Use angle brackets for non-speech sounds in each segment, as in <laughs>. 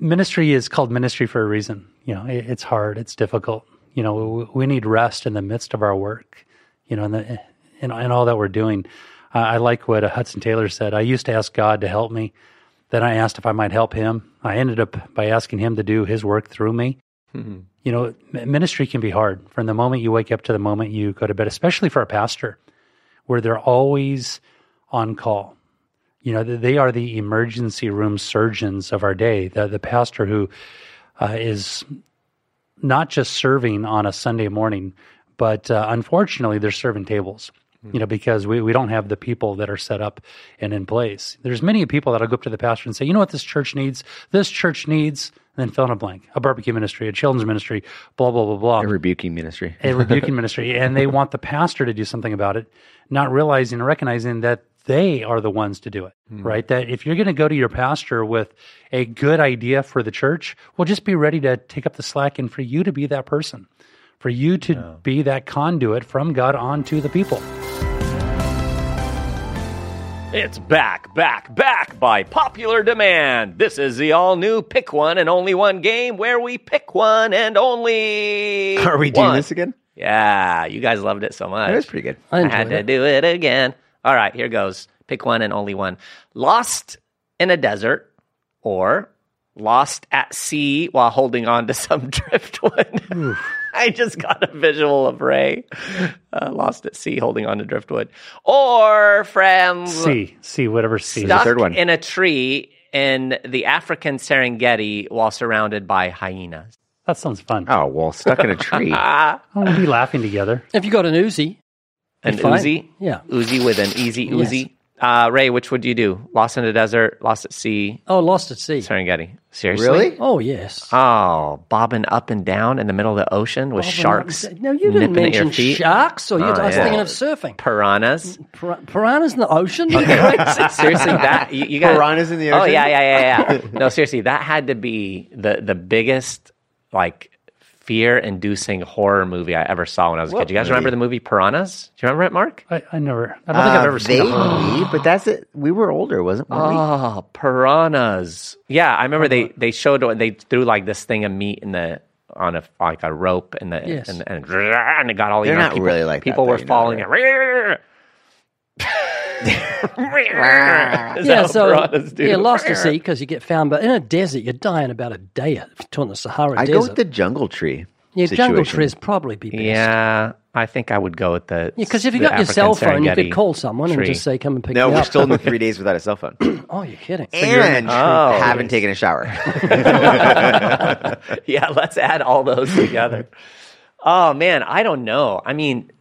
Ministry is called ministry for a reason. You know, it, it's hard, it's difficult. You know, we, we, need rest in the midst of our work. You know, and the in, in all that we're doing. Uh, I like what uh, Hudson Taylor said. I used to ask God to help me. Then I asked if I might help Him. I ended up by asking Him to do His work through me. Mm-hmm. You know, ministry can be hard from the moment you wake up to the moment you go to bed, especially for a pastor, where they're always on call. You know, they are the emergency room surgeons of our day. The, the pastor who uh, is not just serving on a Sunday morning, but uh, unfortunately, they're serving tables. Mm-hmm. You know, because we, we don't have the people that are set up and in place. There's many people that'll go up to the pastor and say, you know what this church needs? This church needs and then fill in a blank, a barbecue ministry, a children's ministry, blah, blah, blah, blah. A rebuking ministry. a rebuking <laughs> ministry. And they want the pastor to do something about it, not realizing and recognizing that they are the ones to do it, mm. right? That if you're going to go to your pastor with a good idea for the church, well, just be ready to take up the slack and for you to be that person, for you to yeah. be that conduit from God onto the people. It's back, back, back by popular demand. This is the all new Pick One and Only One game where we pick one and only. Are we doing this again? Yeah, you guys loved it so much. It was pretty good. I, I had to do it again. All right, here goes. Pick one and only one. Lost in a desert or lost at sea while holding on to some <laughs> driftwood. <laughs> I just got a visual of Ray uh, lost at sea holding on to driftwood. Or friends. Sea, sea, whatever sea. Stuck the third one. in a tree in the African Serengeti while surrounded by hyenas. That sounds fun. Oh, well, stuck in a tree. <laughs> oh, we'll be laughing together. If you got an Uzi. An Uzi? Yeah. Uzi with an easy Uzi? Yes. Uh, Ray, which would you do? Lost in the desert, lost at sea? Oh, lost at sea. Serengeti. Seriously? Really? Oh, yes. Oh, bobbing up and down in the middle of the ocean with bobbing sharks. No, you didn't mention sharks. Or you, oh, I was yeah. thinking of surfing. Piranhas. Pir- piranhas in the ocean? Okay. <laughs> <laughs> seriously, that you, you got piranhas in the ocean. Oh yeah, yeah, yeah, yeah. <laughs> no, seriously, that had to be the the biggest like fear-inducing horror movie I ever saw when I was a kid. Do you guys movie? remember the movie Piranhas? Do you remember it, Mark? I, I never. I don't think I've ever uh, seen it. but that's it. We were older, wasn't we? Oh, Piranhas. Yeah, I remember they they showed they threw like this thing of meat in the on a like a rope and the yes. and, and, and it got all They're you know, not people, really like people that, were falling. Yeah, so yeah, lost to sea because you get found, but in a desert, you die in about a day on the Sahara I desert. go with the jungle tree. Yeah, situation. jungle trees probably be best. Yeah, I think I would go with the. Yeah, because if you got your cell phone, you could call someone tree. and just say, "Come and pick no, me up." No, we're still in the <laughs> three days without a cell phone. <clears throat> oh, you're kidding. And oh, haven't yes. taken a shower. <laughs> <laughs> yeah, let's add all those together. Oh man, I don't know. I mean,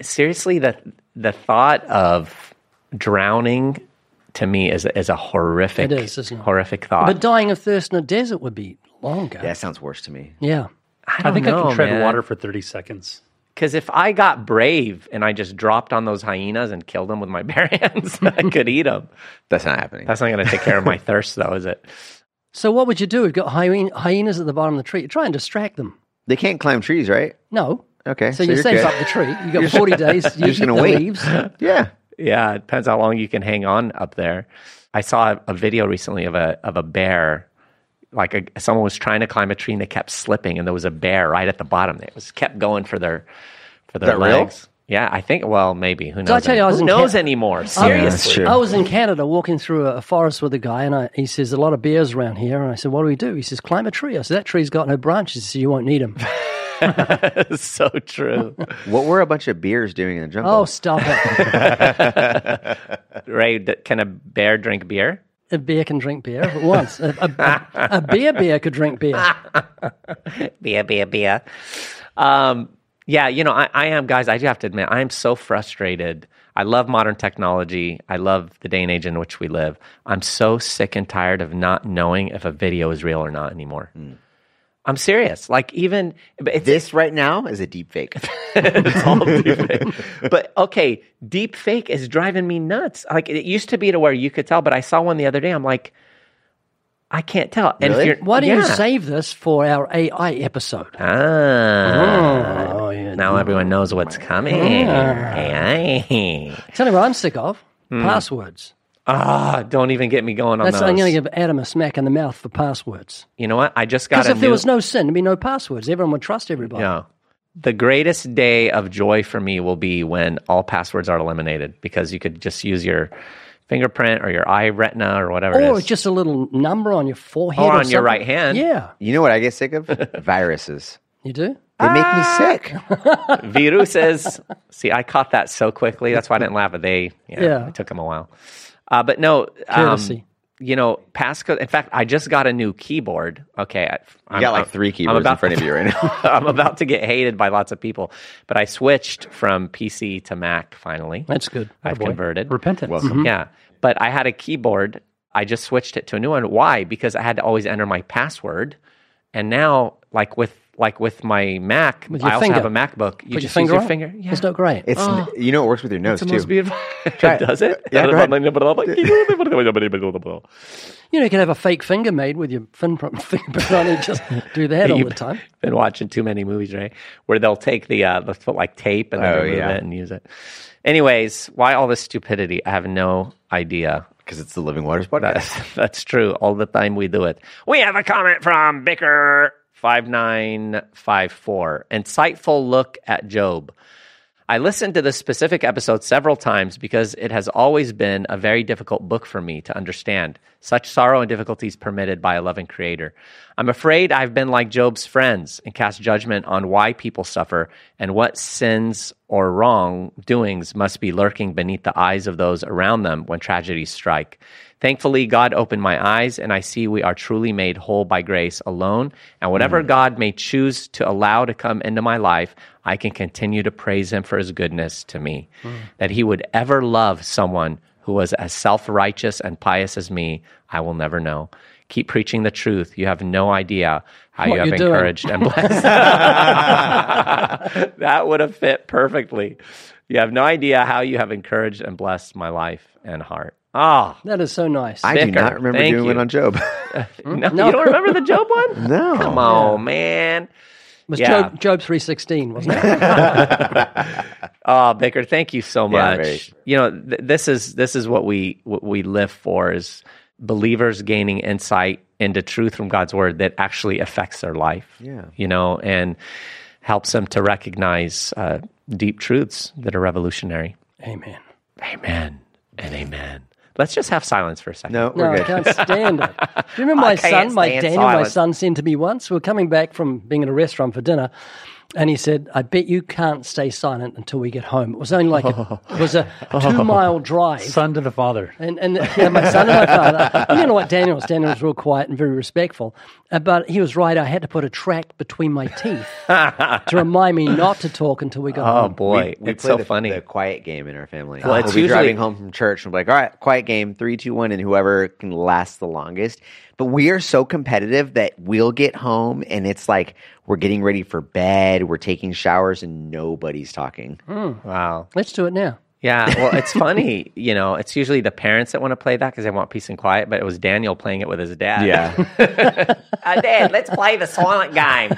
seriously, the the thought of drowning to me is is a horrific, it is, isn't it? horrific thought. But dying of thirst in a desert would be longer. Yeah, sounds worse to me. Yeah. I, I think know, I can tread man. water for 30 seconds. Because if I got brave and I just dropped on those hyenas and killed them with my <laughs> bare hands, I could eat them. That's not happening. That's not going to take care of my <laughs> thirst, though, is it? So what would you do? You've got hyenas at the bottom of the tree. Try and distract them. They can't climb trees, right? No. Okay. So, so you save up the tree. You got 40 days. <laughs> You you're just going to wait. Leaves. <laughs> Yeah. Yeah. It depends how long you can hang on up there. I saw a, a video recently of a of a bear like a, someone was trying to climb a tree and they kept slipping, and there was a bear right at the bottom. They was kept going for their for their legs. Real? Yeah, I think. Well, maybe who knows? So I tell you, I was Who knows Can- anymore? Seriously, I was in Canada walking through a forest with a guy, and I, he says a lot of bears around here. And I said, "What do we do?" He says, "Climb a tree." I said, "That tree's got no branches, so you won't need them." <laughs> <laughs> so true. what were a bunch of beers doing in the jungle? Oh, stop it! <laughs> Ray, can a bear drink beer? a bear can drink beer once. a, a, a, beer bear could drink beer. <laughs> beer, beer, beer. Um, yeah, you know, I, I am, guys, I do have to admit, I am so frustrated. I love modern technology. I love the day and age in which we live. I'm so sick and tired of not knowing if a video is real or not anymore. Mm. I'm serious. Like even this right now is a deep fake. <laughs> it's all deep fake. <laughs> But okay, deep fake is driving me nuts. Like it used to be to where you could tell, but I saw one the other day. I'm like, I can't tell. And really? why do yeah. you save this for our AI episode? Ah, oh, yeah. now everyone knows what's coming. AI. Tell you what I'm sick of: mm. passwords. Ah, don't even get me going on That's, those. I'm going to give Adam a smack in the mouth for passwords. you know what? I just got Because a if there was no sin, there'd be no passwords. Everyone would trust everybody. Yeah. The greatest day of joy for me will be when all passwords are eliminated because you could just use your fingerprint or your eye retina or whatever Or it is. just a little number on your forehead. Or Or, on your right hand. Yeah. You know what I get sick of? <laughs> Viruses. You do? They make me Ah. sick. <laughs> Viruses. See, I caught that so quickly. That's why I didn't laugh. But they, yeah, Yeah. it took them a while. Uh, but no, um, you know, passcode. In fact, I just got a new keyboard. Okay, I, You got like three keyboards in front of you right now. <laughs> I'm about to get hated by lots of people, but I switched from PC to Mac finally. That's good. I've boy. converted. Repentance. Welcome. Yeah. But I had a keyboard. I just switched it to a new one. Why? Because I had to always enter my password. And now, like with like with my Mac, With your I also finger. have a MacBook. You Put your just finger use your on it. finger. Yeah. It's not great. It's you know it works with your nose It's the most too. beautiful. <laughs> Try it. Does it? Yeah, <laughs> you know, you can have a fake finger made with your fin- <laughs> fingerprint on it. Just do that all the time. Been watching too many movies, right? Where they'll take the uh, they'll put like tape and then Oh, remove yeah. it and use it. Anyways, why all this stupidity? I have no idea. Because it's the Living Waters podcast. That's, that's true. All the time we do it. We have a comment from Bicker five nine five four. Insightful look at Job. I listened to this specific episode several times because it has always been a very difficult book for me to understand. Such sorrow and difficulties permitted by a loving creator. I'm afraid I've been like Job's friends and cast judgment on why people suffer and what sins or wrongdoings must be lurking beneath the eyes of those around them when tragedies strike. Thankfully, God opened my eyes and I see we are truly made whole by grace alone. And whatever mm. God may choose to allow to come into my life, I can continue to praise Him for His goodness to me. Mm. That He would ever love someone who was as self righteous and pious as me, I will never know. Keep preaching the truth. You have no idea how What you have you're doing. encouraged and blessed. <laughs> that would have fit perfectly. You have no idea how you have encouraged and blessed my life and heart. Oh, That is so nice. I do not remember Thank doing you. it on Job. <laughs> no, you don't remember the Job one? no. Come on, man. It was yeah. Job, Job 316, wasn't it? <laughs> Oh, Baker, thank you so much. very. You know, th- this is this is what we what we live for is believers gaining insight into truth from God's word that actually affects their life. Yeah. You know, and helps them to recognize uh, deep truths that are revolutionary. Amen. Amen and amen. Let's just have silence for a second. No, No, we're I good. can't stand it. <laughs> Do you remember I my son, my stand Daniel, my son said to me once, we were coming back from being in a restaurant for dinner, and he said, I bet you can't stay silent until we get home. It was only like a, it was a two mile <laughs> drive. Son to the father. And, and yeah, my son and my father. And you know what Daniel was? Daniel was real quiet and very respectful. Uh, but he was right. I had to put a tract between my teeth to remind me not to talk until we got Oh home. Oh, boy, We it's so the, funny. The quiet game in our family. Well, it's we'll be usually- driving home from church and we'll be like, all right, quiet game, three, two, one, and whoever can last the longest. But we are so competitive that we'll get home and it's like we're getting ready for bed, we're taking showers, and nobody's talking. wow. Let's do it now. Yeah, well, it's <laughs> funny. You know, it's usually the parents that want to play that because they want peace and quiet. But it was Daniel playing it with his dad. Yeah. <laughs> uh, Dad, let's play the silent game.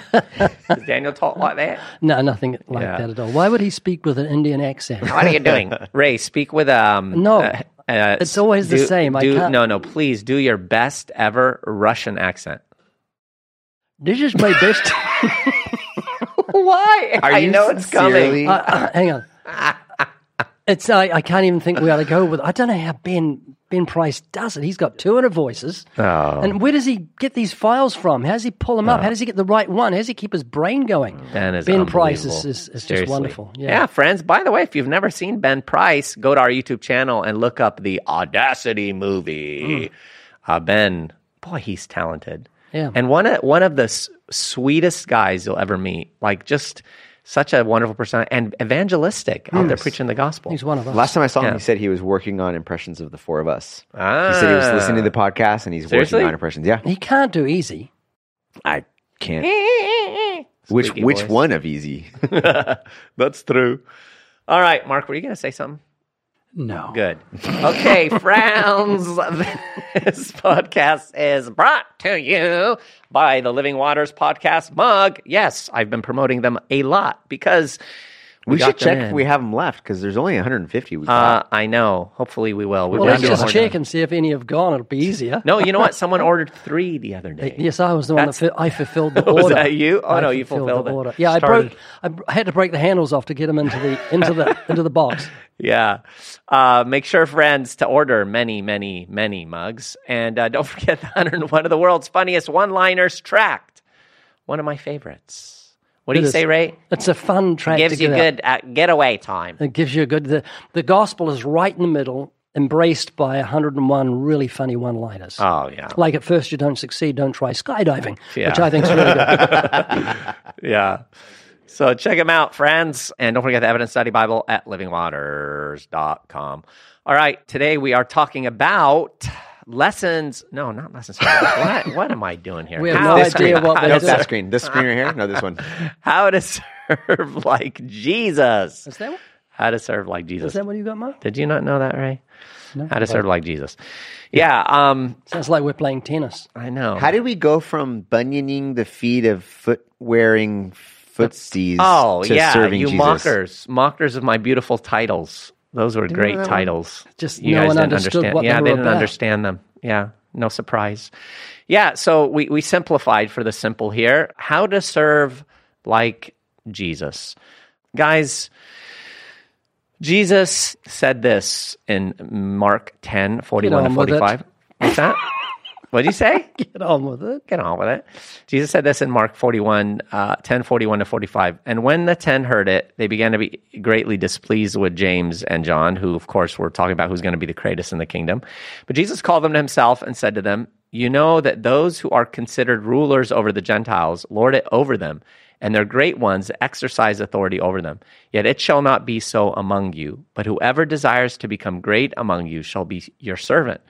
Does Daniel talk like that? No, nothing like Yeah. that at all. Why would he speak with an Indian accent? What are you doing, <laughs> Ray? Speak with um. No, uh, uh, it's always the same. Do, can't- no, no. Please do your best ever Russian accent. This is my best. <laughs> <laughs> Why? Are I you know it's coming. Uh, uh, hang on. <laughs> It's I, I can't even think where to go with. I don't know how Ben Ben Price does it. He's got two hundred voices, Oh. and where does he get these files from? How does he pull them up? How does he get the right one? How does he keep his brain going? Ben is Ben Price is, is, is just wonderful. Yeah. Yeah. friends. By the way, if you've never seen Ben Price, go to our YouTube channel and look up the Audacity movie. Uh, ben, boy, he's talented. Yeah. and one of one of the s- sweetest guys you'll ever meet. Like just such a wonderful person and evangelistic out there preaching the gospel. He's one of us. Last time I saw him, Yeah. he said he was working on impressions of the four of us. ah, He said he was listening to the podcast and he's Seriously? working on impressions. Yeah. he can't do easy. I can't. <laughs> Which Squeaky which one of easy? <laughs> That's true. All right, Mark, were you going to say something? No. Good. Okay, <laughs> friends. This podcast is brought to you by the Living Waters podcast mug. Yes, I've been promoting them a lot because We, got should check in. if we have them left because there's only 150. We Uh, got. I know. Hopefully we will. We've Well, let's just check time. and see if any have gone. It'll be easier. No, you know what? Someone ordered three the other day. Yes, I was the one that That's- fu- I fulfilled <laughs> the order. Was that you? Oh, I no, you fulfilled the it. order. Yeah, I Started- broke. I br- I had to break the handles off to get them into the into the <laughs> into the box. Yeah. Uh, make sure, friends, to order many, many, many mugs. And uh, don't forget the 101 of the world's funniest one liners tract. One of my favorites. What do you say, Ray? It's a fun tract. It gives you good uh, getaway time. It gives you a good. The, the gospel is right in the middle, embraced by 101 really funny one-liners. Oh, yeah. Like at first you don't succeed, don't try skydiving, which I think is really good. <laughs> Yeah. So check them out, friends. And don't forget the Evidence Study Bible at livingwaters.com. All right. Today we are talking about lessons. No, not lessons. what, what am I doing here? We have How- no this idea screen. what no, we're it's that doing. screen. This screen right here. No, this one. <laughs> How to serve <laughs> like Jesus. Is that, How to serve like Jesus. is that what you got, Mark? Did you not know that, Ray? How to serve like Jesus. Yeah, um, Sounds like we're playing tennis. I know. How did we go from bunioning the feet of foot wearing footsies oh, to yeah, serving you Jesus? mockers. Mockers of my beautiful titles. Those were great titles. Just you no guys one didn't understood understand. they yeah, were they didn't about. understand them. Yeah, no surprise. Yeah, so we, we simplified for the simple here. How to serve like Jesus. Guys, Jesus said this in Mark 10, 41 to on with it. 45. What's that? <laughs> What did you say? <laughs> Get on with it. Get on with it. Jesus said this in Mark 41, uh, 10, 41 to 45. And when the ten heard it, they began to be greatly displeased with James and John, who, of course, were talking about who's going to be the greatest in the kingdom. But Jesus called them to himself and said to them, You know that those who are considered rulers over the Gentiles lord it over them, and their great ones exercise authority over them. Yet it shall not be so among you, but whoever desires to become great among you shall be your servant.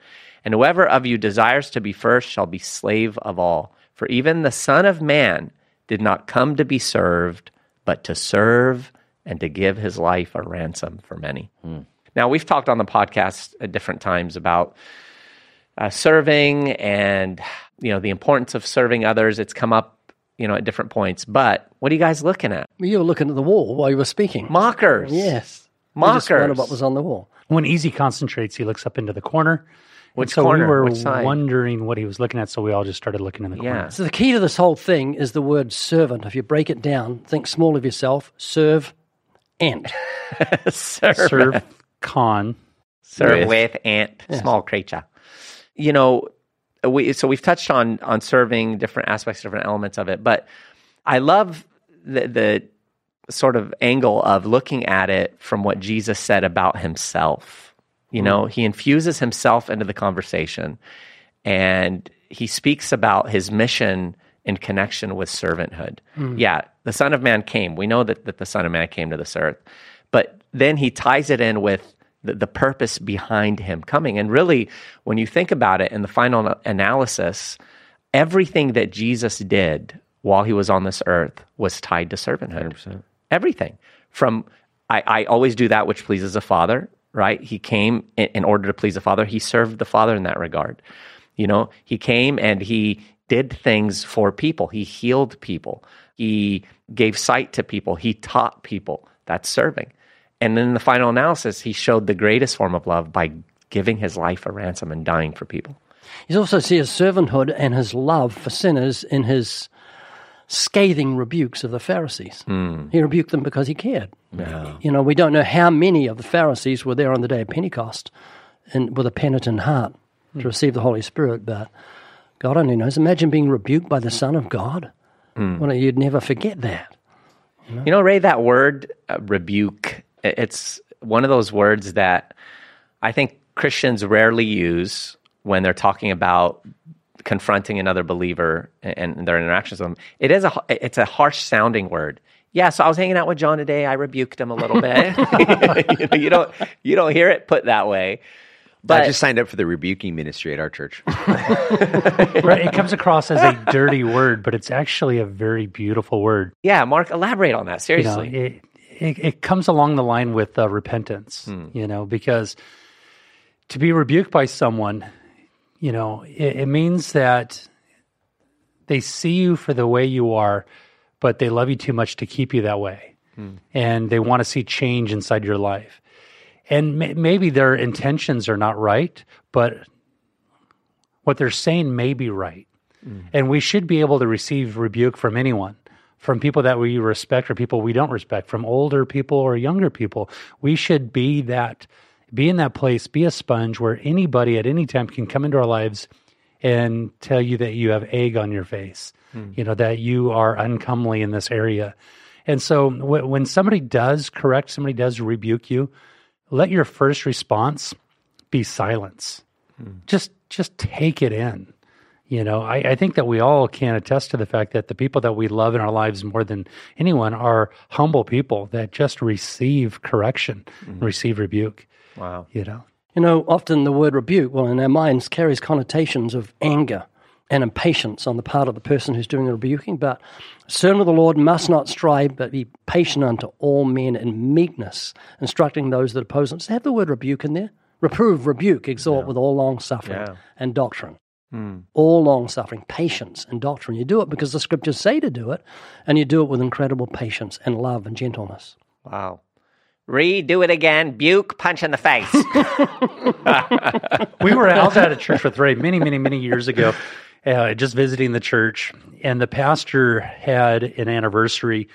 And whoever of you desires to be first shall be slave of all. For even the Son of Man did not come to be served, but to serve and to give his life a ransom for many. Now, we've talked on the podcast at different times about uh, serving and you know the importance of serving others. It's come up you know at different points. But what are you guys looking at? You were looking at the wall while you were speaking. Mockers. yes. I just wondered Mockers. what was on the wall. When E.Z. concentrates, he looks up into the corner. And Which so corner? we were Which side? wondering what he was looking at, so we all just started looking in the corner. Yeah. So the key to this whole thing is the word servant. If you break it down, think small of yourself, serve, and. <laughs> Serve. Serve con. serve With. with ant small creature you know we so we've touched on on serving different aspects different elements of it but i love the the sort of angle of looking at it from what jesus said about himself you know he infuses himself into the conversation and he speaks about his mission in connection with servanthood. Hmm. Yeah, the Son of Man came. We know that, that the Son of Man came to this earth, but then he ties it in with the, the purpose behind him coming. And really, when you think about it in the final analysis, everything that Jesus did while he was on this earth was tied to servanthood. Everything from I, I always do that which pleases the Father. Right? He came in, order to please the Father. He served the Father in that regard. You know, he came and he did things for people. He healed people. He gave sight to people. He taught people. That's serving. And then in the final analysis, he showed the greatest form of love by giving his life a ransom and dying for people. He also sees servanthood and his love for sinners in his scathing rebukes of the Pharisees. Hmm. He rebuked them because he cared. You know, we don't know how many of the Pharisees were there on the day of Pentecost and with a penitent heart to hmm. receive the Holy Spirit, but God only knows. Imagine being rebuked by the Son of God. Hmm. Well, you'd never forget that. You know, Ray, that word uh, rebuke, it's one of those words that I think Christians rarely use when they're talking about confronting another believer and, and their interactions with them. It is a it's a harsh sounding word. Yeah, so I was hanging out with John today. I rebuked him a little bit. you, <laughs> know, <laughs> you don't you don't hear it put that way. But I just signed up for the rebuking ministry at our church. <laughs> Right, it comes across as a dirty word, but it's actually a very beautiful word. yeah, Mark, elaborate on that You know, seriously. it, it, it comes along the line with uh, repentance, Hmm. you know, because to be rebuked by someone, you know, it, it means that they see you for the way you are, but they love you too much to keep you that way. Hmm. and they want to see change inside your life. And may, maybe their intentions are not right, but what they're saying may be right. Hmm. And we should be able to receive rebuke from anyone, from people that we respect or people we don't respect, from older people or younger people. We should be that, be in that place, be a sponge where anybody at any time can come into our lives and tell you that you have egg on your face, hmm. you know, that you are uncomely in this area. And so w- when somebody does correct, somebody does rebuke you, let your first response be silence. Hmm. Just just take it in. You know, I, I think that we all can attest to the fact that the people that we love in our lives more than anyone are humble people that just receive correction, hmm. receive rebuke. Wow. You know, You know, often the word rebuke, well, in our minds, carries connotations of anger and impatience on the part of the person who's doing the rebuking. But servant of the Lord must not strive, but be patient unto all men in meekness, instructing those that oppose him. It have the word rebuke in there? Reprove, rebuke, exhort with all long suffering Yeah. and doctrine. Hmm. All long suffering, patience, and doctrine. You do it because the scriptures say to do it, and you do it with incredible patience and love and gentleness. Wow. Redo it again. Buke, punch in the face. <laughs> we were out at a church with Ray many, many, many years ago, uh, just visiting the church, and the pastor had an anniversary.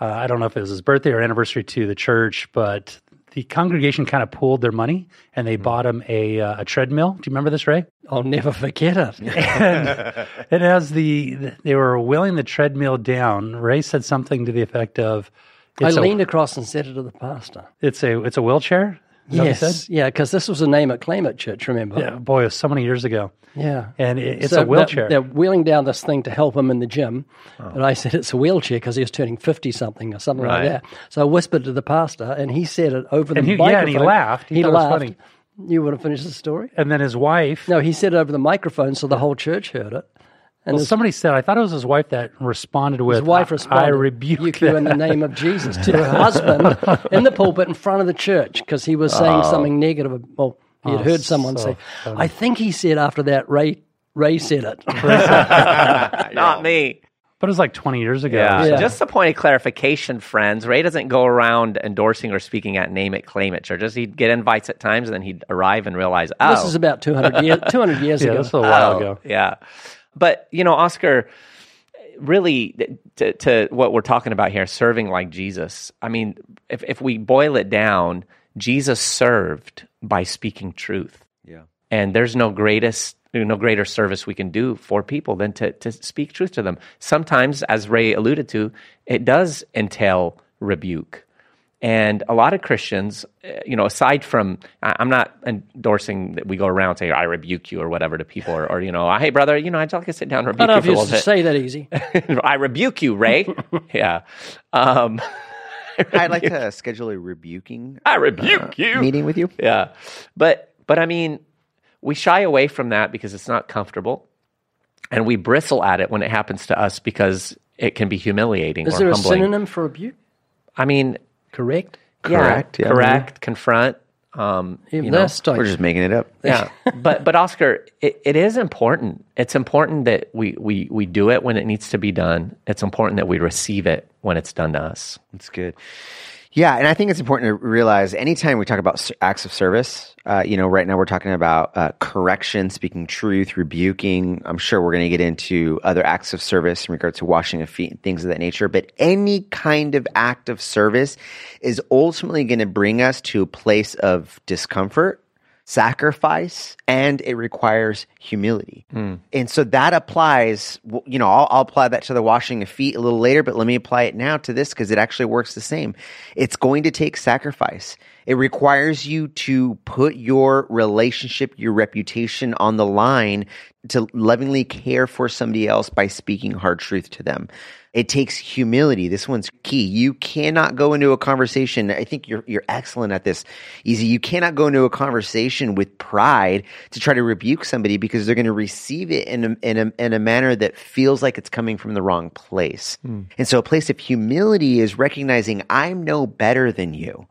Uh, I don't know if it was his birthday or anniversary to the church, but the congregation kind of pooled their money and they bought him a, uh, a treadmill. Do you remember this, Ray? I'll never forget it. <laughs> and, and as the they were wheeling the treadmill down, Ray said something to the effect of, I "It's, a, leaned across and said it to the pastor. it's a it's a wheelchair." Is that what Yes, said? yeah, because this was the name at Claymont Church, remember? Yeah, boy, it was so many years ago, Yeah. and it, it's So a wheelchair. They're, they're wheeling down this thing to help him in the gym. Oh. But I said it's a wheelchair because he was turning 50 something or something Right. like that. So I whispered to the pastor and he said it over the And he- microphone. yeah, and he laughed. He He, thought it was laughed. funny. You would have finished the story? and then his wife. No, he said it over the microphone so the whole church heard it. And Well, somebody said, I thought it was his wife that responded with, his wife "I- responded, I rebuke you that." in the name of Jesus to <laughs> her husband in the pulpit in front of the church because he was saying oh. something negative. Well, he had Oh, heard someone so say, funny. I think he said after that, Ray, Ray said it. <laughs> <laughs> Not me. But it was like 20 years ago. Yeah. Yeah. Just a point of clarification, friends. Ray doesn't go around endorsing or speaking at name it, claim it churches. He'd get invites at times and then he'd arrive and realize, oh, This is oh. about 200 years, 200 years Yeah, ago. this was a while Oh, ago. Yeah. But, you know, Oscar, really, to, to what we're talking about here, serving like Jesus, I mean, if, if we boil it down, Jesus served by speaking truth. Yeah. And there's no greatest no greater service we can do for people than to, to speak truth to them. Sometimes, as Ray alluded to, it does entail rebuke. And a lot of Christians, uh, you know, aside from, I- I'm not endorsing that we go around saying, I rebuke you or whatever to people, or, or you know, hey, brother, you know, I'd like to sit down and I rebuke don't know you if for a you little bit. say that easy. <laughs> I rebuke you, Ray. <laughs> yeah. Um, <laughs> I'd like to schedule a rebuking I rebuke you. meeting with you. Yeah. But but I mean, we shy away from that because it's not comfortable. And we bristle at it when it happens to us because it can be humiliating Is or there a synonym for rebuke? I mean, Correct? Correct, Yeah, yeah, correct, confront. Um, you know, that's We're just making it up. yeah. <laughs> but but Oscar, it, it is important. It's important that we, we we do it when it needs to be done. It's important that we receive it when it's done to us. That's good. Yeah, and I think it's important to realize anytime we talk about acts of service, uh, you know, right now we're talking about uh, correction, speaking truth, rebuking. I'm sure we're going to get into other acts of service in regards to washing of feet and things of that nature. But any kind of act of service is ultimately going to bring us to a place of discomfort sacrifice and it requires humility. Hmm. And so that applies, you know, I'll, I'll apply that to the washing of feet a little later, but let me apply it now to this because it actually works the same. It's going to take sacrifice. It requires you to put your relationship, your reputation on the line to lovingly care for somebody else by speaking hard truth to them. It takes humility. This one's key. You cannot go into a conversation. I think you're you're excellent at this. Easy. You cannot go into a conversation with pride to try to rebuke somebody because they're going to receive it in a, in a in a manner that feels like it's coming from the wrong place. Hmm. And so a place of humility is recognizing I'm no better than you.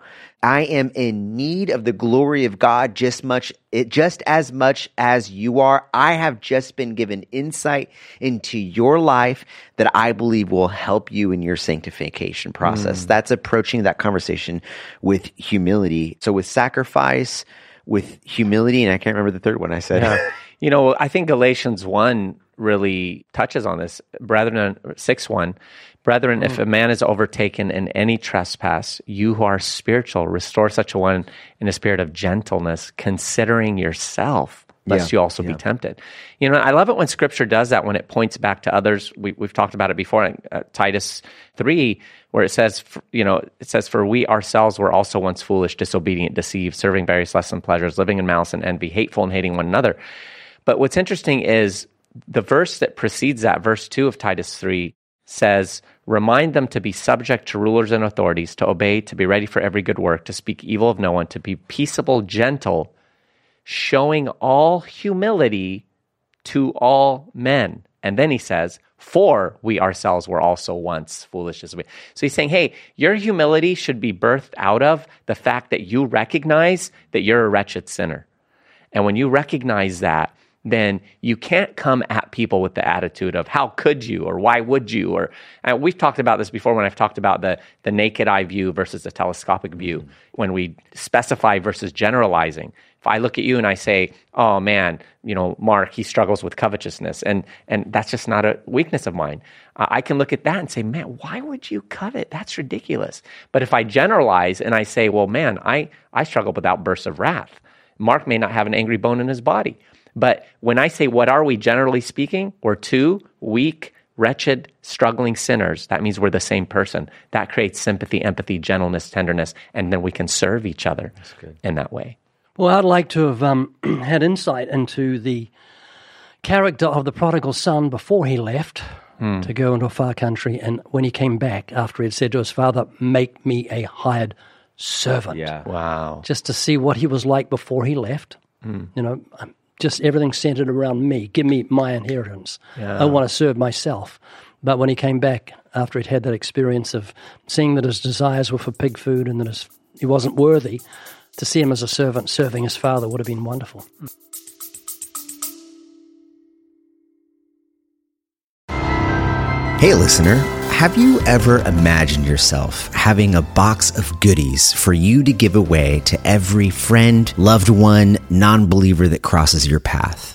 I am in need of the glory of God just much it just as much as you are. I have just been given insight into your life that I believe will help you in your sanctification process. Hmm. That's approaching that conversation with humility. So with sacrifice, with humility, and I can't remember the third one I said. <laughs> You know, I think Galatians 1 really touches on this. Brethren, 6 1. Brethren, if a man is overtaken in any trespass, you who are spiritual, restore such a one in a spirit of gentleness, considering yourself, lest Yeah, you also be tempted. You know, I love it when scripture does that, when it points back to others. We, we've talked about it before in uh, Titus 3, where it says, you know, it says, For we ourselves were also once foolish, disobedient, deceived, serving various lusts and pleasures, living in malice and envy, hateful and hating one another. But what's interesting is the verse that precedes that, verse 2 of Titus 3, says, Remind them to be subject to rulers and authorities, to obey, to be ready for every good work, to speak evil of no one, to be peaceable, gentle, showing all humility to all men. And then he says, For we ourselves were also once foolish as we. So he's saying, Hey, your humility should be birthed out of the fact that you recognize that you're a wretched sinner. And when you recognize that, then you can't come at people with the attitude of how could you or why would you or and we've talked about this before when I've talked about the the naked eye view versus the telescopic view when we specify versus generalizing. If I look at you and I say, "Oh man, you know, Mark, he struggles with covetousness," and and that's just not a weakness of mine. Uh, I can look at that and say, "Man, why would you covet? That's ridiculous." But if I generalize and I say, "Well, man, I I struggle with outbursts of wrath," Mark may not have an angry bone in his body. But when I say, what are we generally speaking? We're two weak, wretched, struggling sinners. That means we're the same person. That creates sympathy, empathy, gentleness, tenderness, and then we can serve each other in that way. Well, I'd like to have um, <clears throat> had insight into the character of the prodigal son before he left to go into a far country, and when he came back after he had said to his father, "Make me a hired servant." Yeah. Wow. just to see what he was like before he left. You know, um, just everything centered around me. Give me my inheritance. I want to serve myself. But when he came back after he'd had that experience of seeing that his desires were for pig food and that his, he wasn't worthy, to see him as a servant serving his father would have been wonderful. Hey, listener, have you ever imagined yourself having a box of goodies for you to give away to every friend, loved one, non believer that crosses your path?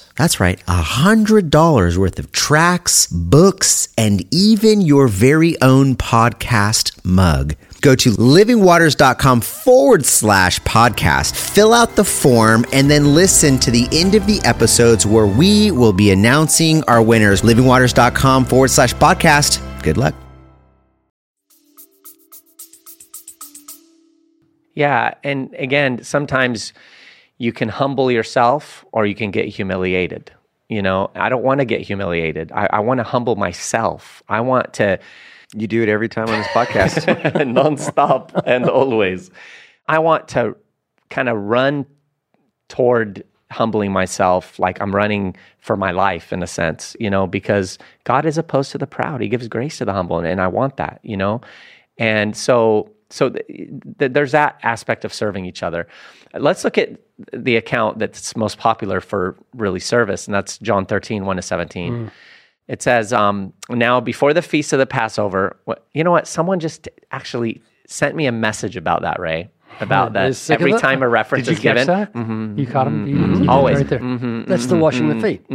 That's right, a hundred dollars worth of tracts, books, and even your very own podcast mug. Go to livingwaters.com forward slash podcast, fill out the form, and then listen to the end of the episodes where we will be announcing our winners. Livingwaters.com forward slash podcast. Good luck. Yeah. And again, sometimes you can humble yourself or you can get humiliated. You know, I don't want to get humiliated. I, I want to humble myself. I want to You do it every time on this podcast. <laughs> nonstop and always. I want to kind of run toward humbling myself like I'm running for my life in a sense, you know, because God is opposed to the proud. He gives grace to the humble and, and I want that, you know. And so so th- th- there's that aspect of serving each other. Let's look at the account that's most popular for really service, and that's John 13, 1 to 17. Mm. It says, um, Now, before the feast of the Passover, what, you know what? Someone just actually sent me a message about that, Ray. About that. Every time a reference is given, that? Mm-hmm. You caught him. Mm-hmm. You- you did it Always. right there. Mm-hmm. That's the washing the feet.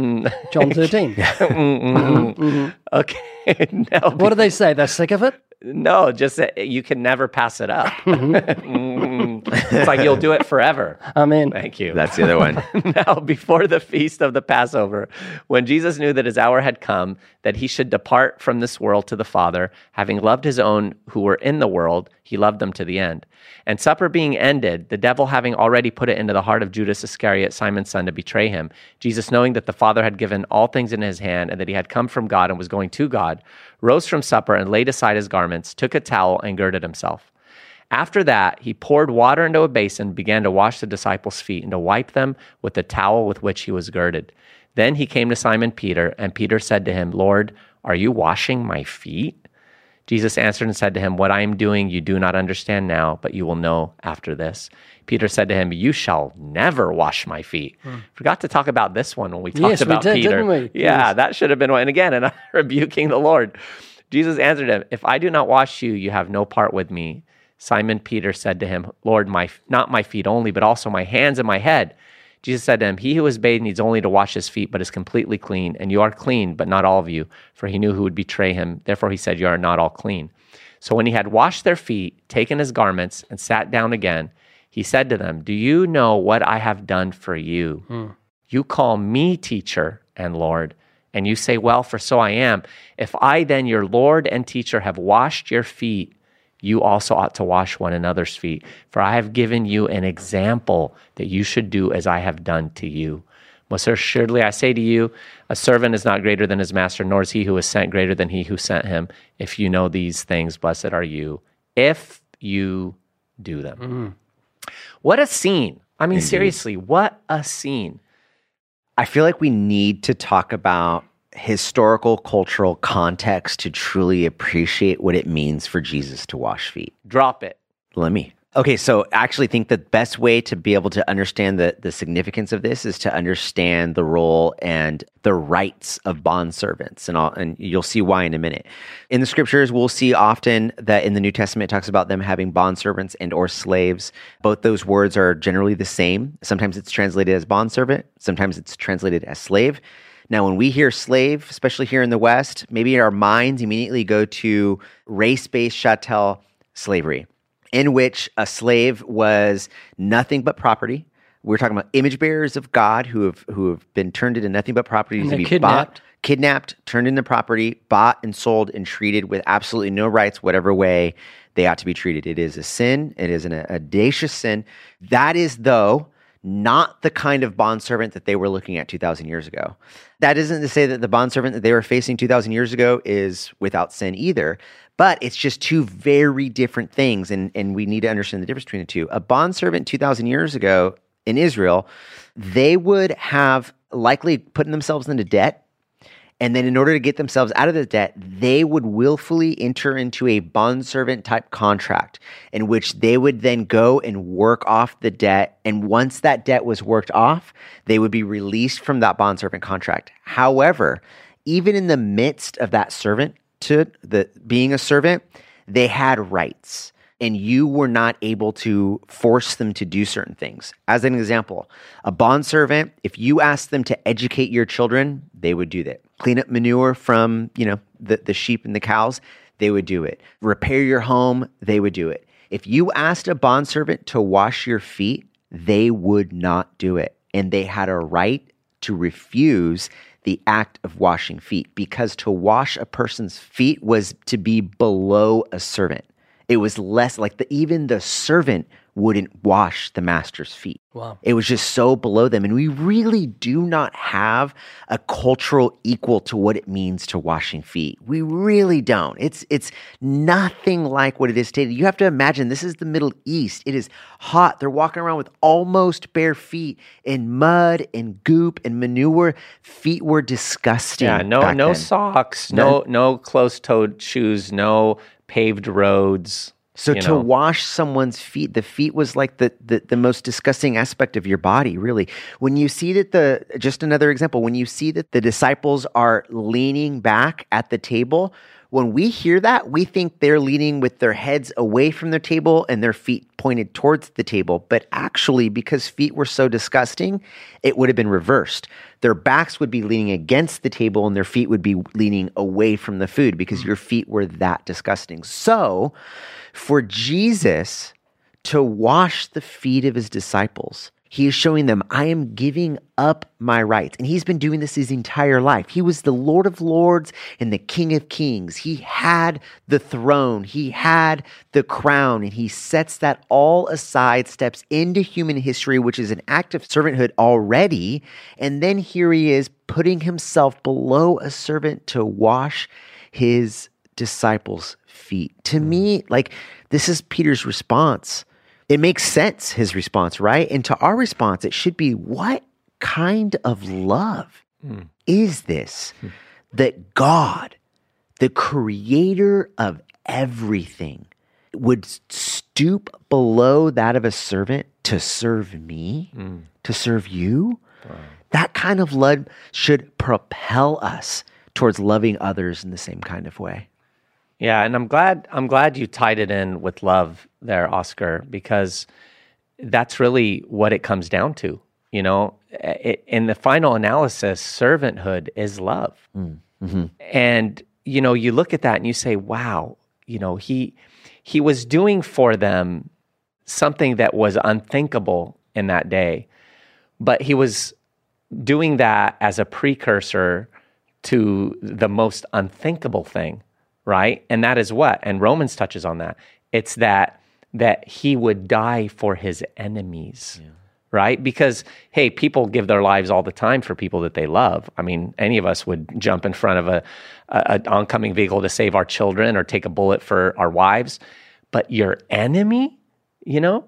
John 13. <laughs> <laughs> okay. <laughs> Now What do they say? They're sick of it? No, just that you can never pass it up. <laughs> Mm. It's like you'll do it forever. Amen. Thank you. That's the other one. <laughs> now, before the feast of the Passover, when Jesus knew that his hour had come, that he should depart from this world to the Father, having loved his own who were in the world, he loved them to the end. And supper being ended, the devil having already put it into the heart of Judas Iscariot, Simon's son, to betray him, Jesus, knowing that the Father had given all things in his hand, and that he had come from God and was going to God, rose from supper and laid aside his garments, took a towel, and girded himself. After that, he poured water into a basin, began to wash the disciples' feet, and to wipe them with the towel with which he was girded. Then he came to Simon Peter, and Peter said to him, Lord, are you washing my feet? Jesus answered and said to him, What I am doing you do not understand now, but you will know after this. Peter said to him, You shall never wash my feet. Forgot to talk about this one when we talked Hmm. Yes, we about did, Peter. didn't we? Yeah, Yes. that should have been one. And again, and <laughs> I'm rebuking the Lord. Jesus answered him, If I do not wash you, you have no part with me. Simon Peter said to him, Lord, my not my feet only, but also my hands and my head. Jesus said to him, He who is bathed needs only to wash his feet, but is completely clean. And you are clean, but not all of you. For he knew who would betray him. Therefore he said, You are not all clean. So when he had washed their feet, taken his garments, and sat down again, he said to them, Do you know what I have done for you? Hmm. You call me teacher and Lord, and you say, Well, for so I am. If I then, your Lord and teacher, have washed your feet, you also ought to wash one another's feet. For I have given you an example that you should do as I have done to you. Most assuredly, I say to you, a servant is not greater than his master, nor is he who is sent greater than he who sent him. If you know these things, blessed are you, if you do them. Mm. What a scene. I mean, seriously, what a scene. I feel like we need to talk about historical cultural context to truly appreciate what it means for Jesus to wash feet. Drop it. Let me. Okay, so I actually think the best way to be able to understand the, the significance of this is to understand the role and the rights of bond servants, and all, and you'll see why in a minute. In the scriptures, we'll see often that in the New Testament it talks about them having bond servants and or slaves. Both those words are generally the same. Sometimes it's translated as bond servant, sometimes it's translated as slave. Now, when we hear slave, especially here in the West, maybe our minds immediately go to race based chattel slavery in which a slave was nothing but property. We're talking about image bearers of God who have who have been turned into nothing but property to be bought, kidnapped. kidnapped, turned into property, bought and sold and treated with absolutely no rights, whatever way they ought to be treated. It is a sin. It is an audacious sin. That is, though, not the kind of bondservant that they were looking at 2,000 years ago. That isn't to say that the bondservant that they were facing 2,000 years ago is without sin either, but it's just two very different things, and, and we need to understand the difference between the two. A bondservant 2,000 years ago in Israel, they would have likely put themselves into debt and then, in order to get themselves out of the debt, they would willfully enter into a bondservant type contract in which they would then go and work off the debt. And once that debt was worked off, they would be released from that bondservant contract. However, even in the midst of that servant to the being a servant, they had rights and you were not able to force them to do certain things. As an example, a bondservant, if you asked them to educate your children, they would do that. Clean up manure from, you know, the, the sheep and the cows, they would do it. Repair your home, they would do it. If you asked a bondservant to wash your feet, they would not do it. And they had a right to refuse the act of washing feet because to wash a person's feet was to be below a servant. It was less like the, even the servant wouldn't wash the master's feet. Wow. It was just so below them. And we really do not have a cultural equal to what it means to washing feet. We really don't. It's it's nothing like what it is today. You have to imagine this is the Middle East. It is hot. They're walking around with almost bare feet in mud and goop and manure. Feet were disgusting. Yeah, no no then. socks, no no closed-toed shoes, no paved roads. So to know. wash someone's feet, the feet was like the, the the most disgusting aspect of your body, really. When you see that the just another example, when you see that the disciples are leaning back at the table, when we hear that, we think they're leaning with their heads away from their table and their feet pointed towards the table. But actually, because feet were so disgusting, it would have been reversed. Their backs would be leaning against the table and their feet would be leaning away from the food because mm. your feet were that disgusting. So, for Jesus to wash the feet of his disciples. He is showing them, I am giving up my rights. And he's been doing this his entire life. He was the Lord of Lords and the King of Kings. He had the throne, he had the crown, and he sets that all aside, steps into human history, which is an act of servanthood already. And then here he is putting himself below a servant to wash his disciples' feet. To hmm. me, like, this is Peter's response it makes sense, his response, right? And to our response, it should be what kind of love mm. is this mm. that God, the creator of everything, would stoop below that of a servant to serve me, mm. to serve you? Wow. That kind of love should propel us towards loving others in the same kind of way. Yeah, and I'm glad I'm glad you tied it in with love there, Oscar, because that's really what it comes down to. You know, it, in the final analysis, servanthood is love, mm, mm-hmm. and you know, you look at that and you say, "Wow, you know, he he was doing for them something that was unthinkable in that day, but he was doing that as a precursor to the most unthinkable thing." Right? And that is what? And Romans touches on that. It's that that he would die for his enemies. Yeah. Right? Because hey, people give their lives all the time for people that they love. I mean, any of us would jump in front of a, a, a oncoming vehicle to save our children or take a bullet for our wives. But your enemy, you know?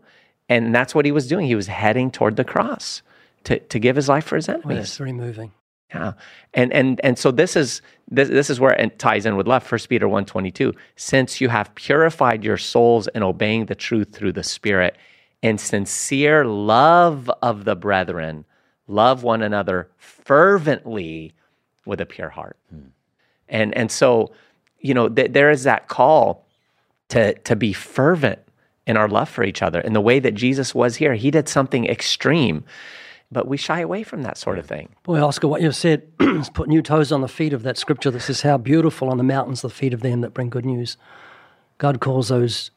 And that's what he was doing. He was heading toward the cross to, to give his life for his enemies. Oh, that's very moving. Yeah. And and and so this is this, this is where it ties in with love. First Peter 122. Since you have purified your souls in obeying the truth through the Spirit in sincere love of the brethren, love one another fervently with a pure heart. Hmm. And and so, you know, th- there is that call to to be fervent in our love for each other in the way that Jesus was here. He did something extreme but we shy away from that sort of thing. Boy, Oscar, what you've said <clears throat> is put new toes on the feet of that scripture This is How beautiful on the mountains the feet of them that bring good news. God calls those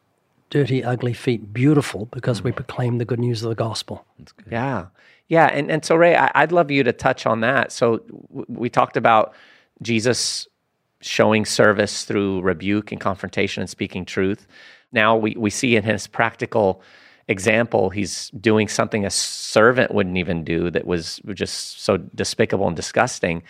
dirty, ugly feet beautiful because we mm. proclaim the good news of the gospel. Yeah. Yeah. And, and so, Ray, I, would love you to touch on that. So, w- we talked about Jesus showing service through rebuke and confrontation and speaking truth. Now we, we see in his practical example, he's doing something a servant wouldn't even do that was just so despicable and disgusting.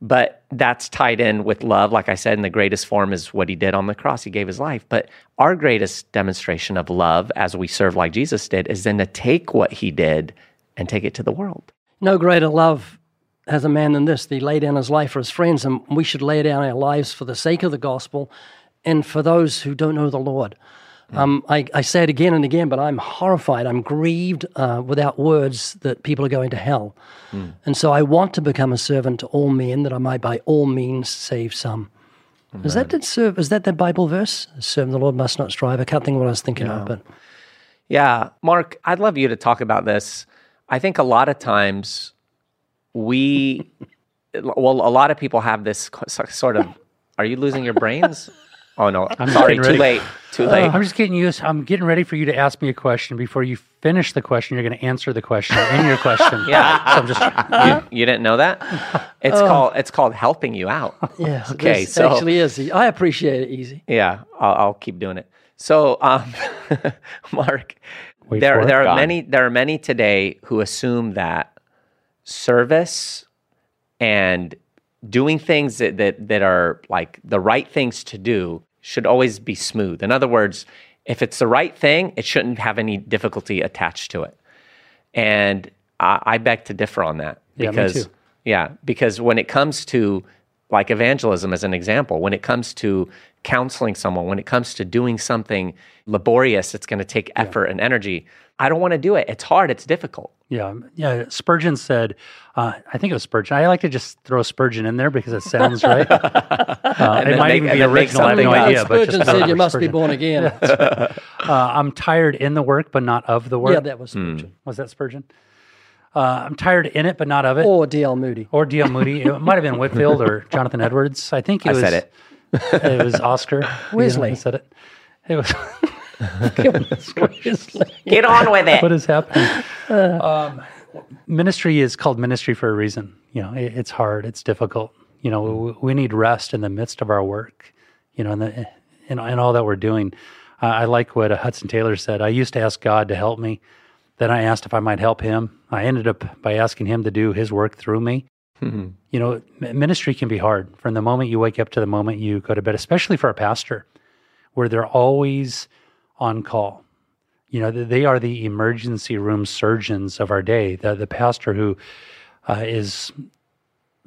But that's tied in with love. Like I said, in the greatest form is what he did on the cross. He gave his life. But our greatest demonstration of love as we serve like Jesus did is then to take what he did and take it to the world. No greater love has a man than this. He laid down his life for his friends, and we should lay down our lives for the sake of the gospel and for those who don't know the Lord. Um, I, I, say it again and again, but I'm horrified. I'm grieved uh, without words that people are going to hell. Mm. And so I want to become a servant to all men that I might by all means save some. Is that that serve? Is that that Bible verse? Serve the Lord must not strive. I can't think of what I was thinking of, but yeah, Mark, I'd love you to talk about this. I think a lot of times we, <laughs> well, a lot of people have this sort of. Are you losing your brains? <laughs> Oh no! I'm sorry. Too late. Too late. I'm just getting used. I'm getting ready for you to ask me a question. Before you finish the question, you're going to answer the question in your question. yeah. So I'm just. You, you, didn't know that? It's oh. called. It's called helping you out. Yeah. Okay. So actually is. I appreciate it. Easy. Yeah. I'll, I'll keep doing it. So, um, <laughs> Mark, Wait there there are many there are many today who assume that service and doing things that, that, that are like the right things to do should always be smooth. In other words, if it's the right thing, it shouldn't have any difficulty attached to it. And I, I beg to differ on that because, yeah, yeah, because when it comes to like evangelism as an example, when it comes to counseling someone, when it comes to doing something laborious, it's going to take effort yeah. and energy. I don't want to do it. It's hard. It's difficult. Yeah, yeah. Spurgeon said, uh, I think it was Spurgeon. I like to just throw Spurgeon in there because it sounds <laughs> right. Uh, it might make, even be original. I have no idea. Spurgeon but just said you must Spurgeon. be born again. uh, I'm tired in the work, but not of the work. Yeah, that was Spurgeon. Mm. Was that Spurgeon? Uh, I'm tired in it, but not of it. Or D.L. Moody. Or D.L. Moody. It might have been Whitefield or <laughs> Jonathan Edwards. I think it I was. <laughs> said it. it was Oscar. Wesley said it. It was. <laughs> Seriously. <laughs> Get on with it. what is happening? <laughs> um, ministry is called ministry for a reason. You know, it, it's hard, it's difficult. You know, we, we need rest in the midst of our work. You know, and the and, and all that we're doing. Uh, I like what uh, Hudson Taylor said. I used to ask God to help me. Then I asked if I might help him. I ended up by asking him to do his work through me. You know, ministry can be hard from the moment you wake up to the moment you go to bed, especially for a pastor, where they're always on call. You know, they are the emergency room surgeons of our day. The, the pastor who uh, is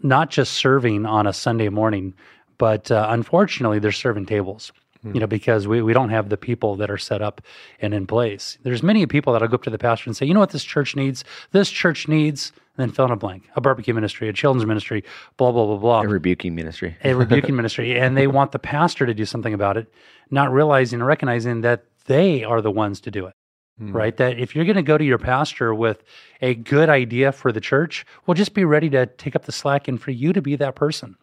not just serving on a Sunday morning, but uh, unfortunately, they're serving tables. You know, because we, we don't have the people that are set up and in place. There's many people that'll go up to the pastor and say, you know what this church needs? This church needs, and then fill in a blank, a barbecue ministry, a children's ministry, blah, blah, blah, blah A rebuking ministry. a rebuking <laughs> ministry, and they want the pastor to do something about it, not realizing and recognizing that they are the ones to do it. Right? That if you're going to go to your pastor with a good idea for the church, well, just be ready to take up the slack and for you to be that person,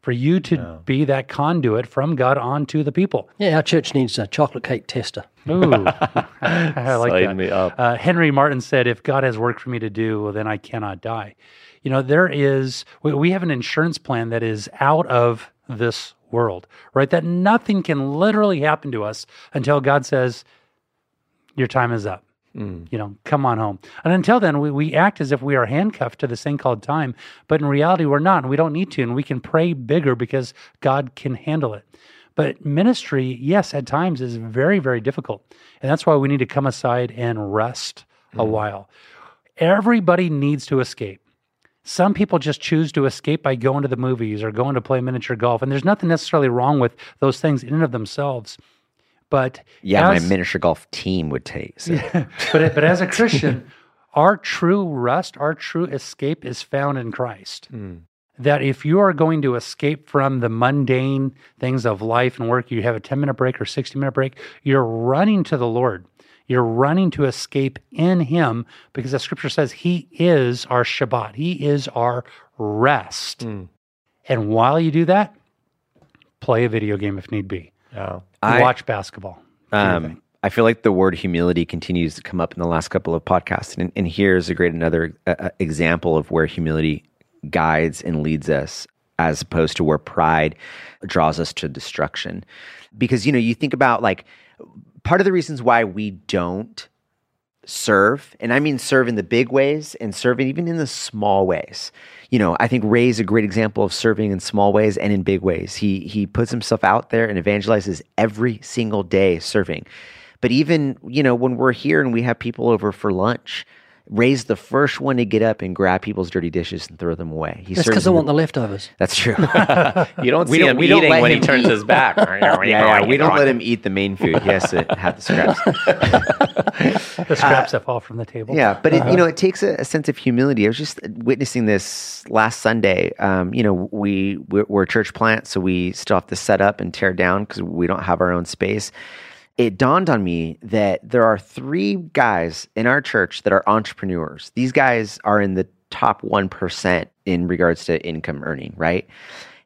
for you to be that conduit from God onto the people. Yeah, our church needs a chocolate cake tester. Ooh, <laughs> <laughs> I like Sign that. me up. Uh, Henry Martyn said, "If God has work for me to do, well, then I cannot die." You know, there is we, we have an insurance plan that is out of this world, right? That nothing can literally happen to us until God says, "Your time is up." Mm. You know, come on home. And until then, we, we act as if we are handcuffed to this thing called time, but in reality, we're not, and we don't need to, and we can pray bigger because God can handle it. But ministry, yes, at times is very, very difficult. And that's why we need to come aside and rest a mm. while. Everybody needs to escape. Some people just choose to escape by going to the movies or going to play miniature golf. And there's nothing necessarily wrong with those things in and of themselves. But Yeah, as- my miniature golf team would take. So. but but as a Christian, <laughs> our true rest, our true escape is found in Christ. Hmm. That if you are going to escape from the mundane things of life and work, you have a 10 minute break or 60 minute break, you're running to the Lord. You're running to escape in Him because the scripture says He is our Shabbat, He is our rest. And while you do that, play a video game if need be, Yeah. I- watch basketball. do your thing. Um, I feel like the word humility continues to come up in the last couple of podcasts, and, and here's a great another uh, uh, example of where humility guides and leads us, as opposed to where pride draws us to destruction. Because you know, you think about like part of the reasons why we don't serve, and I mean serve in the big ways and serve even in the small ways. You know, I think Ray's a great example of serving in small ways and in big ways. He he puts himself out there and evangelizes every single day serving. But even, you know, when we're here and we have people over for lunch, Ray's the first one to get up and grab people's dirty dishes and throw them away. He That's serves because I want the- the leftovers. That's true. <laughs> You don't We see don't- him we don't eating let when he turns eat. his back. <laughs> yeah, yeah. We don't let him eat the main food. He has to have the scraps. <laughs> The scraps that fall from the table. Yeah, but it, you know, it takes a, a sense of humility. I was just witnessing this last Sunday. Um, you know, we we're, we're a church plant, so we still have to set up and tear down because we don't have our own space. It dawned on me that there are three guys in our church that are entrepreneurs. These guys are in the top one percent in regards to income earning. Right.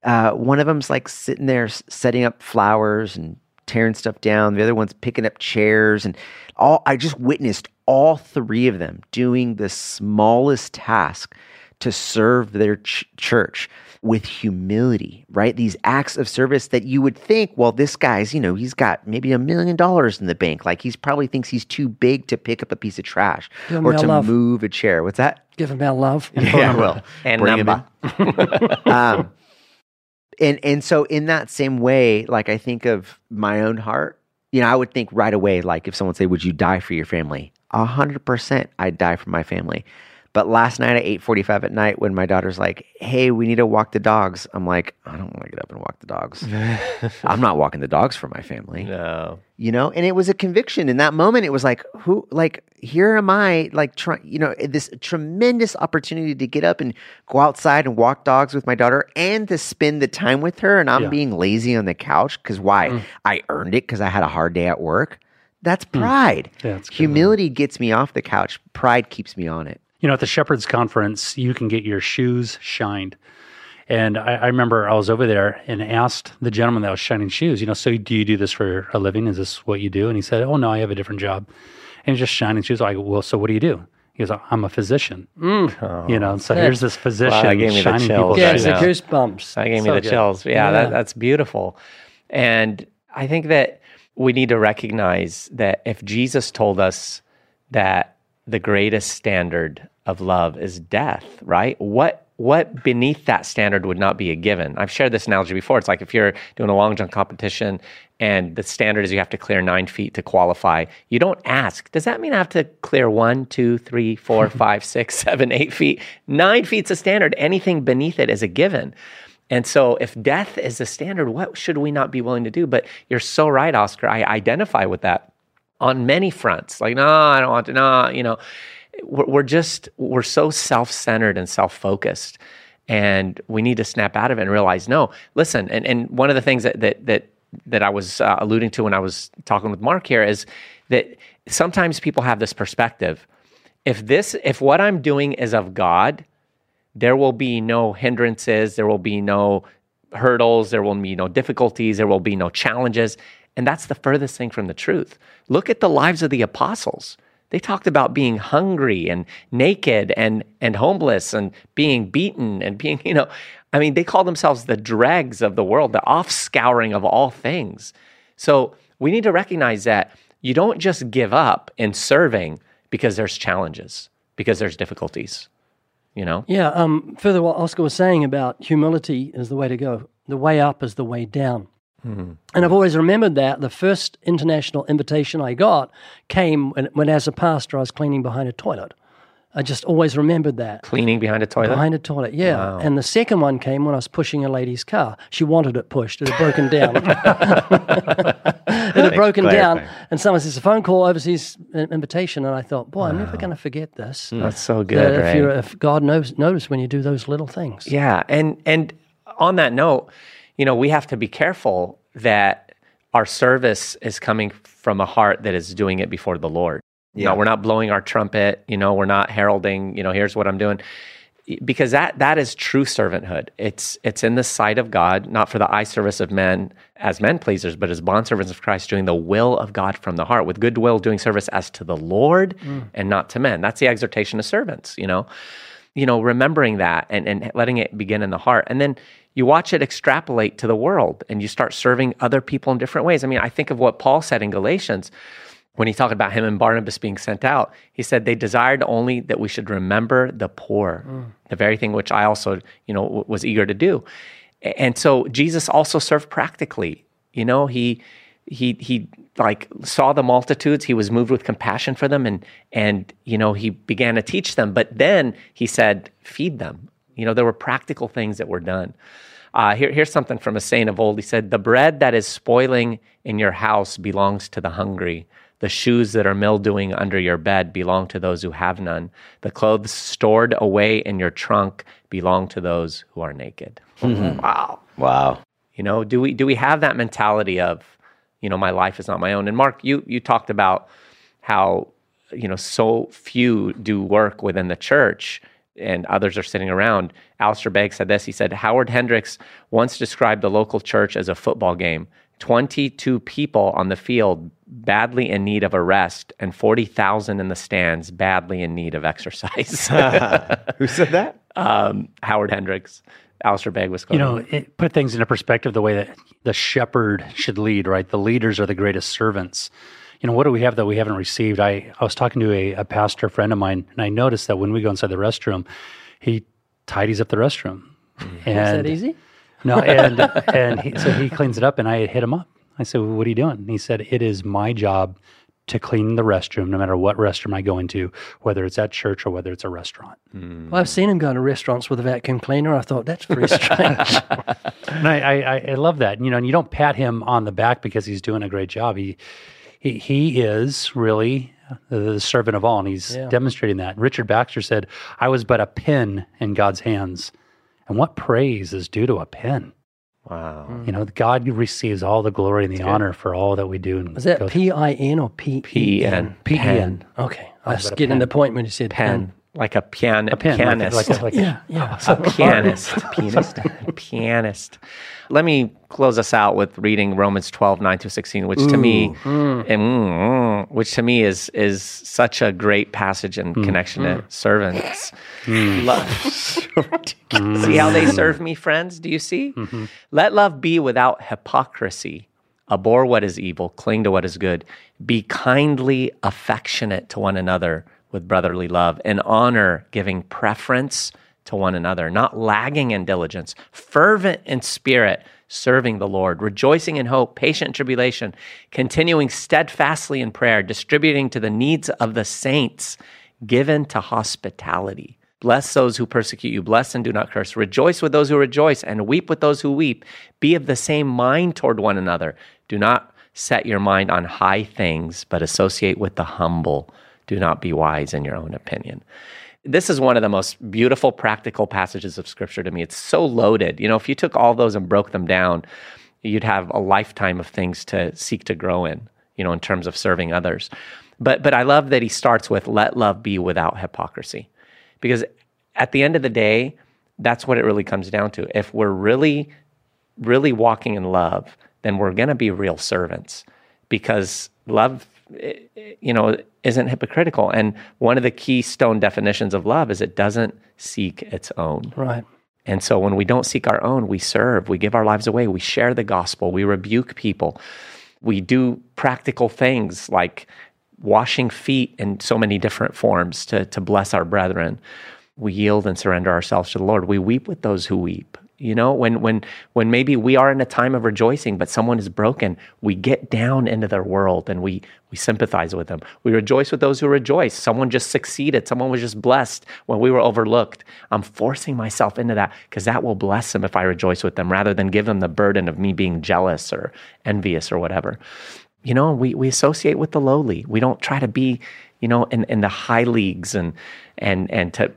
Uh, one of them's like sitting there setting up flowers and tearing stuff down. The other one's picking up chairs and all. I just witnessed all three of them doing the smallest task to serve their ch- church with humility, right? These acts of service that you would think, well, this guy's, you know, he's got maybe a million dollars in the bank. Like he's probably thinks he's too big to pick up a piece of trash or to love. move a chair. What's that? Give him our love. <laughs> Yeah, well, <laughs> And bring 'em number. in. <laughs> um, and and so in that same way, like I think of my own heart, you know, I would think right away, like if someone say, "Would you die for your family?" A hundred percent, I'd die for my family. But last night at eight forty-five at night, when my daughter's like, "Hey, we need to walk the dogs," I'm like, "I don't want to get up and walk the dogs. <laughs> I'm not walking the dogs for my family." No. you know and it was a conviction in that moment it was like who like here am i like trying you know this tremendous opportunity to get up and go outside and walk dogs with my daughter and to spend the time with her and i'm Yeah. being lazy on the couch because why i earned it because i had a hard day at work that's pride Yeah, it's good. humility gets me off the couch pride keeps me on it You know, at the Shepherd's Conference, you can get your shoes shined. And I, I remember I was over there and asked the gentleman that was shining shoes, you know, so do you do this for a living? Is this what you do? And he said, oh, no, I have a different job. And he's just shining shoes. I go, well, so what do you do? He goes, I'm a physician. Mm. Oh. You know, so here's this physician Wow, that gave me the shining chills people's right Yeah, shoes. it's the goosebumps. That gave me the good. chills. Yeah, Yeah. That, that's beautiful. And I think that we need to recognize that if Jesus told us that the greatest standard of love is death, right? What what beneath that standard would not be a given? I've shared this analogy before. It's like if you're doing a long jump competition and the standard is you have to clear nine feet to qualify, you don't ask, does that mean I have to clear one, two, three, four, <laughs> five, six, seven, eight feet? Nine feet's a standard. Anything beneath it is a given. And so, if death is the standard, what should we not be willing to do? But you're so right, Oscar. I identify with that on many fronts. Like, no, I don't want to. No, you know, we're, just we're so self-centered and self-focused, and we need to snap out of it and realize, no, listen. And and one of the things that that that that I was uh, alluding to when I was talking with Mark here is that sometimes people have this perspective. If this, if what I'm doing is of God, there will be no hindrances, there will be no hurdles, there will be no difficulties, there will be no challenges. And that's the furthest thing from the truth. Look at the lives of the apostles. They talked about being hungry and naked and and homeless and being beaten and being, <laughs> you know, I mean, they call themselves the dregs of the world, the offscouring of all things. So we need to recognize that you don't just give up in serving because there's challenges, because there's difficulties. You know? Yeah. Um, further, what Oscar was saying about humility is the way to go. The way up is the way down. And I've always remembered that the first international invitation I got came when, when, as a pastor, I was cleaning behind a toilet. I just always remembered that. Cleaning behind a toilet. Behind a toilet, yeah. And the second one came when I was pushing a lady's car. She wanted it pushed. It had broken down. <laughs> <laughs> it had broken down. And someone says, a phone call overseas uh, invitation. And I thought, boy, I'm never going to forget this. That's so That good, if, right? you're, if God knows notice when you do those little things. Yeah, and and on that note, you know, we have to be careful that our service is coming from a heart that is doing it before the Lord. You know, Yeah. we're not blowing our trumpet, you know, we're not heralding, you know, here's what I'm doing. Because that that is true servanthood. It's it's in the sight of God, not for the eye service of men as men pleasers, but as bondservants of Christ, doing the will of God from the heart, with goodwill doing service as to the Lord mm. and not to men. That's the exhortation of servants, you know you know, remembering that and, and letting it begin in the heart. And then you watch it extrapolate to the world and you start serving other people in different ways. I mean, I think of what Paul said in Galatians when he talked about him and Barnabas being sent out. He said they desired only that we should remember the poor, mm. the very thing which I also, you know, w- was eager to do. And so Jesus also served practically. You know, he he he like saw the multitudes he was moved with compassion for them and and you know he began to teach them but then he said feed them you know there were practical things that were done. Uh, here, here's something from a saint of old. He said the bread that is spoiling in your house belongs to the hungry. The shoes that are mildewing under your bed belong to those who have none. The clothes stored away in your trunk belong to those who are naked. Wow. Wow. you know, do we do we have that mentality of, you know, my life is not my own? And Mark, you you talked about how, you know, so few do work within the church and others are sitting around. Alistair Begg said this. He said, Howard Hendricks once described the local church as a football game. 22 people on the field badly in need of a rest and 40,000 in the stands badly in need of exercise. <laughs> Who said that? <laughs> um, Howard Hendricks, Alistair Begg was You know, it put things into perspective the way that the shepherd should lead, right? The leaders are the greatest servants. You know, what do we have that we haven't received? I, I was talking to a, a pastor friend of mine, and I noticed that when we go inside the restroom, he tidies up the restroom. Mm-hmm. Is And that easy? No, <laughs> and and he, so he cleans it up, and I hit him up. I said, well, "What are you doing?" And he said, "It is my job to clean the restroom, no matter what restroom I go into, whether it's at church or whether it's a restaurant." Mm. Well, I've seen him go to restaurants with a vacuum cleaner. I thought that's very strange. <laughs> And I, I, I- I love that. You know, and you don't pat him on the back because he's doing a great job. He he, he is really uh, the servant of all, and he's Yeah. demonstrating that. Richard Baxter said, "I was but a pin in God's hands." And what praise is due to a pen? wow. Hmm. You know, God receives all the glory and the honor for all that we do. And Is that P I N or P P-E-N. P E N. Okay. I was getting the point when you said Pen. Like a pian- A pin, pianist. like, a, like, a, like Yeah, yeah. Oh, a pianist. <laughs> pianist. pianist. Let me close us out with reading Romans 12, 9 to 16, which to me, and, mm, which to me is is such a great passage in mm. connection to mm. servants. Mm. Love. <laughs> <laughs> see how they serve me, friends? Do you see? Mm-hmm. Let love be without hypocrisy. Abhor what is evil, cling to what is good. Be kindly affectionate to one another with brotherly love and honor, giving preference to one another, not lagging in diligence, fervent in spirit, serving the Lord, rejoicing in hope, patient in tribulation, continuing steadfastly in prayer, distributing to the needs of the saints, given to hospitality. Bless those who persecute you. Bless and do not curse. Rejoice with those who rejoice and weep with those who weep. Be of the same mind toward one another. Do not set your mind on high things, but associate with the humble. Do not be wise in your own opinion. This is one of the most beautiful practical passages of scripture to me. It's so loaded. You know, if you took all those and broke them down, you'd have a lifetime of things to seek to grow in, you know, in terms of serving others. But but I love that he starts with let love be without hypocrisy. Because at the end of the day, that's what it really comes down to. If we're really really walking in love, then we're going to be real servants because love you know isn't hypocritical and one of the keystone definitions of love is it doesn't seek its own Right. and so when we don't seek our own, we serve, we give our lives away, we share the gospel, we rebuke people, we do practical things like washing feet in so many different forms to, to bless our brethren. We yield and surrender ourselves to the Lord. We weep with those who weep. You know, when when when maybe we are in a time of rejoicing, but someone is broken, we get down into their world and we we sympathize with them. We rejoice with those who rejoice. Someone just succeeded. Someone was just blessed when we were overlooked. I'm forcing myself into that because that will bless them if I rejoice with them rather than give them the burden of me being jealous or envious or whatever. You know, we we associate with the lowly. We don't try to be, you know, in, in the high leagues and and and to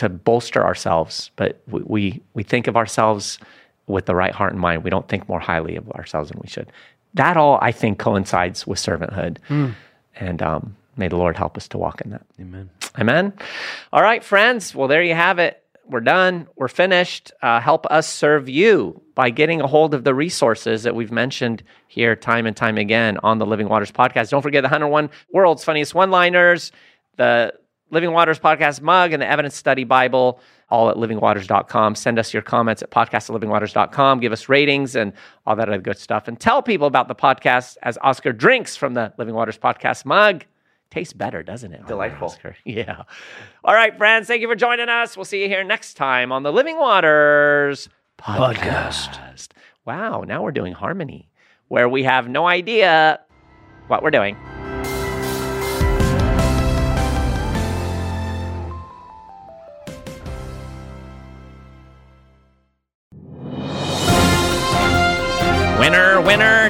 to bolster ourselves, but we, we we think of ourselves with the right heart and mind. We don't think more highly of ourselves than we should. That all I think coincides with servanthood, and um, may the Lord help us to walk in that. Amen. Amen. All right, friends. Well, there you have it. We're done. We're finished. Uh, help us serve you by getting a hold of the resources that we've mentioned here time and time again on the Living Waters podcast. Don't forget the 101 World's Funniest One Liners, the Living Waters podcast mug, and the Evidence Study Bible, all at livingwaters.com. Send us your comments at podcast at livingwaters.com. Give us ratings and all that other good stuff. And tell people about the podcast as Oscar drinks from the Living Waters podcast mug. Tastes better, doesn't it? Delightful. Oscar? <laughs> Yeah. All right, friends. Thank you for joining us. We'll see you here next time on the Living Waters podcast. Wow. Now we're doing harmony where we have no idea what we're doing.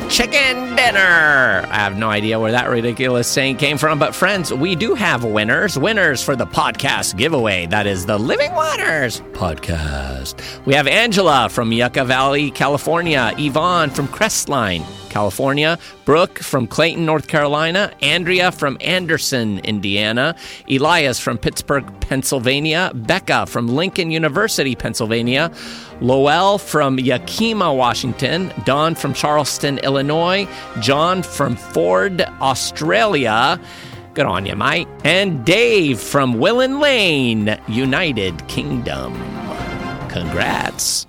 Chicken dinner. I have no idea where that ridiculous saying came from, but friends, we do have winners. Winners for the podcast giveaway. That is the Living Waters podcast. We have Angela from Yucca Valley, California, Yvonne from Crestline, California, Brooke from Clayton, North Carolina, Andrea from Anderson, Indiana, Elias from Pittsburgh, Pennsylvania, Becca from Lincoln University, Pennsylvania, Lowell from Yakima, Washington, Don from Charleston, Illinois, John from Ford, Australia. Good on you, Mike. And Dave from Willen Lane, United Kingdom. Congrats.